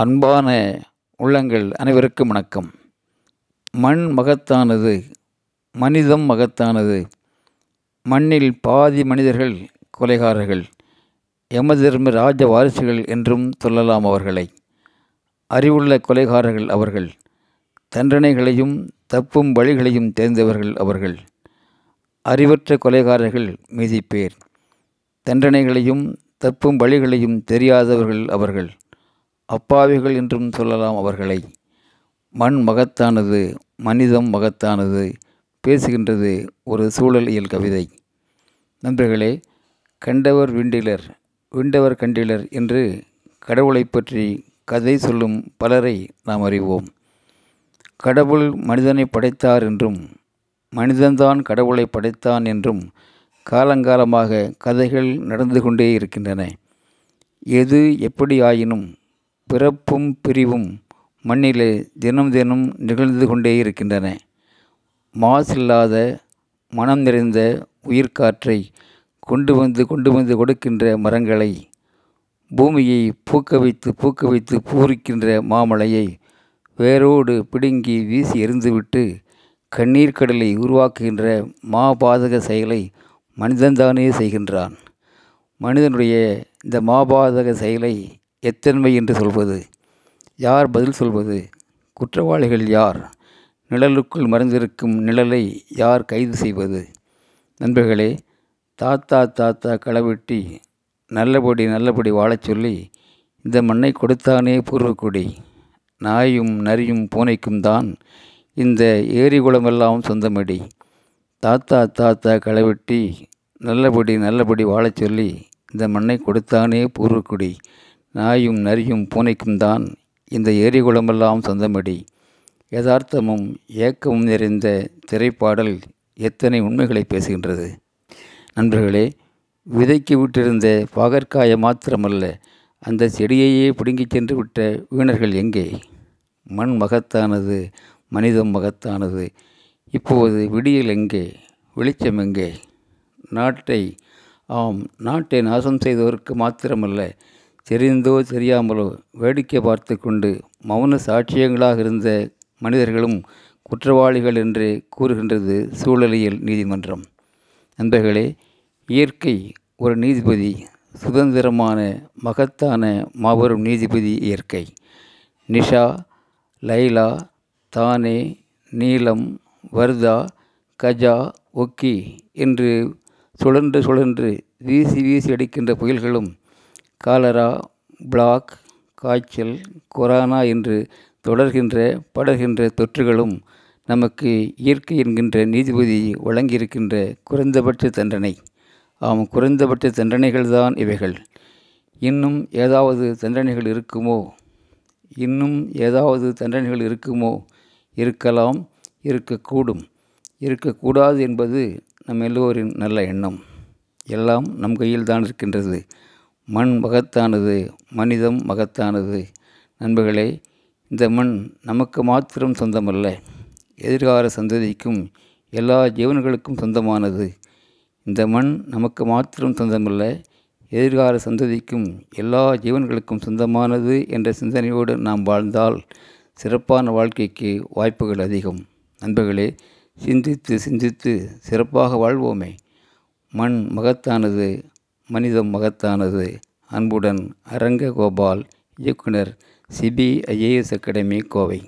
அன்பான உள்ளங்கள் அனைவருக்கும் வணக்கம். மண் மகத்தானது மனிதம் மகத்தானது மண்ணில் பாதி மனிதர்கள் கொலைகாரர்கள் யமதர்ம ராஜ வாரிசுகள் என்றும் சொல்லலாம் அவர்களை. அறிவுள்ள கொலைகாரர்கள் அவர்கள் தண்டனைகளையும் தப்பும் வழிகளையும் தெரிந்தவர்கள் அவர்கள். அறிவற்ற கொலைகாரர்கள் மீதி பேர் தண்டனைகளையும் தப்பும் வழிகளையும் தெரியாதவர்கள் அவர்கள். அப்பாவிகள் என்றும் சொல்லலாம் அவர்களை. மண் மகத்தானது மனிதம் மகத்தானது பேசுகின்றது ஒரு சூழலியல் கவிதை. நண்பர்களே கண்டவர் விண்டிலர் விண்டவர் கண்டிலர் என்று கடவுளை பற்றி கதை சொல்லும் பலரை நாம் அறிவோம். கடவுள் மனிதனை படைத்தார் என்றும் மனிதன்தான் கடவுளை படைத்தான் என்றும் காலங்காலமாக கதைகள் நடந்து கொண்டே இருக்கின்றன. எது எப்படி ஆயினும் பிறப்பும் பிரிவும் மண்ணிலே தினம் தினம் நிகழ்ந்து கொண்டே இருக்கின்றன. மாசில்லாத மனம் நிறைந்த உயிர்காற்றை கொண்டு வந்து கொண்டு வந்து கொடுக்கின்ற மரங்களை பூமியை பூக்க வைத்து பூக்க வைத்து பூரிக்கின்ற மாமலையை வேரோடு பிடுங்கி வீசி எறிந்துவிட்டு கண்ணீர் கடலை உருவாக்குகின்ற மாபாதக செயலை மனிதன்தானே செய்கின்றான். மனிதனுடைய இந்த மாபாதக செயலை எத்தன்மை என்று சொல்வது? யார் பதில் சொல்வது? குற்றவாளிகள் யார்? நிழலுக்குள் மறைந்திருக்கும் நிழலை யார் கைது செய்வது? நண்பர்களே தாத்தா தாத்தா களவெட்டி நல்லபடி நல்லபடி வாழச் சொல்லி இந்த மண்ணை கொடுத்தானே பூர்வக்குடி. நாயும் நரியும் பூனைக்கும் தான் இந்த ஏரி குளமெல்லாம் சொந்தமடி. தாத்தா தாத்தா களவெட்டி நல்லபடி நல்லபடி வாழச் சொல்லி இந்த மண்ணை கொடுத்தானே பூர்வக்குடி. நாயும் நரியும் பூனைக்கும் தான் இந்த ஏரி குளமெல்லாம் சொந்தமடி. யதார்த்தமும் ஏக்கமும் நிறைந்த திரைப்பாடல் எத்தனை உண்மைகளை பேசுகின்றது? நண்பர்களே விதைக்கு விட்டிருந்த பாகற்காய மாத்திரமல்ல அந்த செடியையே பிடுங்கிச் சென்று விட்ட வீணர்கள் எங்கே? மண் மகத்தானது மனிதம் மகத்தானது. இப்போது விடியல் எங்கே? வெளிச்சம் எங்கே? நாட்டை ஆம் நாட்டை நாசம் செய்தவருக்கு மாத்திரமல்ல தெரிந்தோ தெரியாமலோ வேடிக்கை பார்த்து கொண்டு மௌன சாட்சியங்களாக இருந்த மனிதர்களும் குற்றவாளிகள் என்று கூறுகின்றது சூழலியல் நீதிமன்றம். நண்பர்களே இயற்கை ஒரு நீதிபதி சுதந்திரமான மகத்தான மாபெரும் நீதிபதி இயற்கை. நிஷா லைலா தானே நீலம் வர்தா கஜா ஒக்கி என்று சுழன்று சுழன்று வீசி வீசி அடிக்கின்ற புயல்களும் காலரா பிளாக் காய்ச்சல் கொரோனா என்று தொடர்கின்ற படர்கின்ற தொற்றுகளும் நமக்கு இயற்கை என்கின்ற நீதிபதி வழங்கியிருக்கின்ற குறைந்தபட்ச தண்டனை. ஆம் குறைந்தபட்ச தண்டனைகள் தான் இவைகள். இன்னும் ஏதாவது தண்டனைகள் இருக்குமோ? இன்னும் ஏதாவது தண்டனைகள் இருக்குமோ? இருக்கலாம் இருக்கக்கூடும். இருக்கக்கூடாது என்பது நம் எல்லோரின் நல்ல எண்ணம். எல்லாம் நம் கையில் தான் இருக்கின்றது. மண் மகத்தானது மனிதம் மகத்தானது. நண்பர்களே இந்த மண் நமக்கு மாத்திரம் சொந்தமல்ல. எதிர்கால சந்ததிக்கும் எல்லா ஜீவன்களுக்கும் சொந்தமானது. இந்த மண் நமக்கு மாத்திரம் சொந்தமல்ல. எதிர்கால சந்ததிக்கும் எல்லா ஜீவன்களுக்கும் சொந்தமானது என்ற சிந்தனையோடு நாம் வாழ்ந்தால் சிறப்பான வாழ்க்கைக்கு வாய்ப்புகள் அதிகம். நண்பர்களே சிந்தித்து சிந்தித்து சிறப்பாக வாழ்வோமே. மண் மகத்தானது மனிதம் மகத்தானது. அன்புடன் அரங்ககோபால் இயக்குனர் சிபிஐஏஎஸ் அகாடமி கோவை.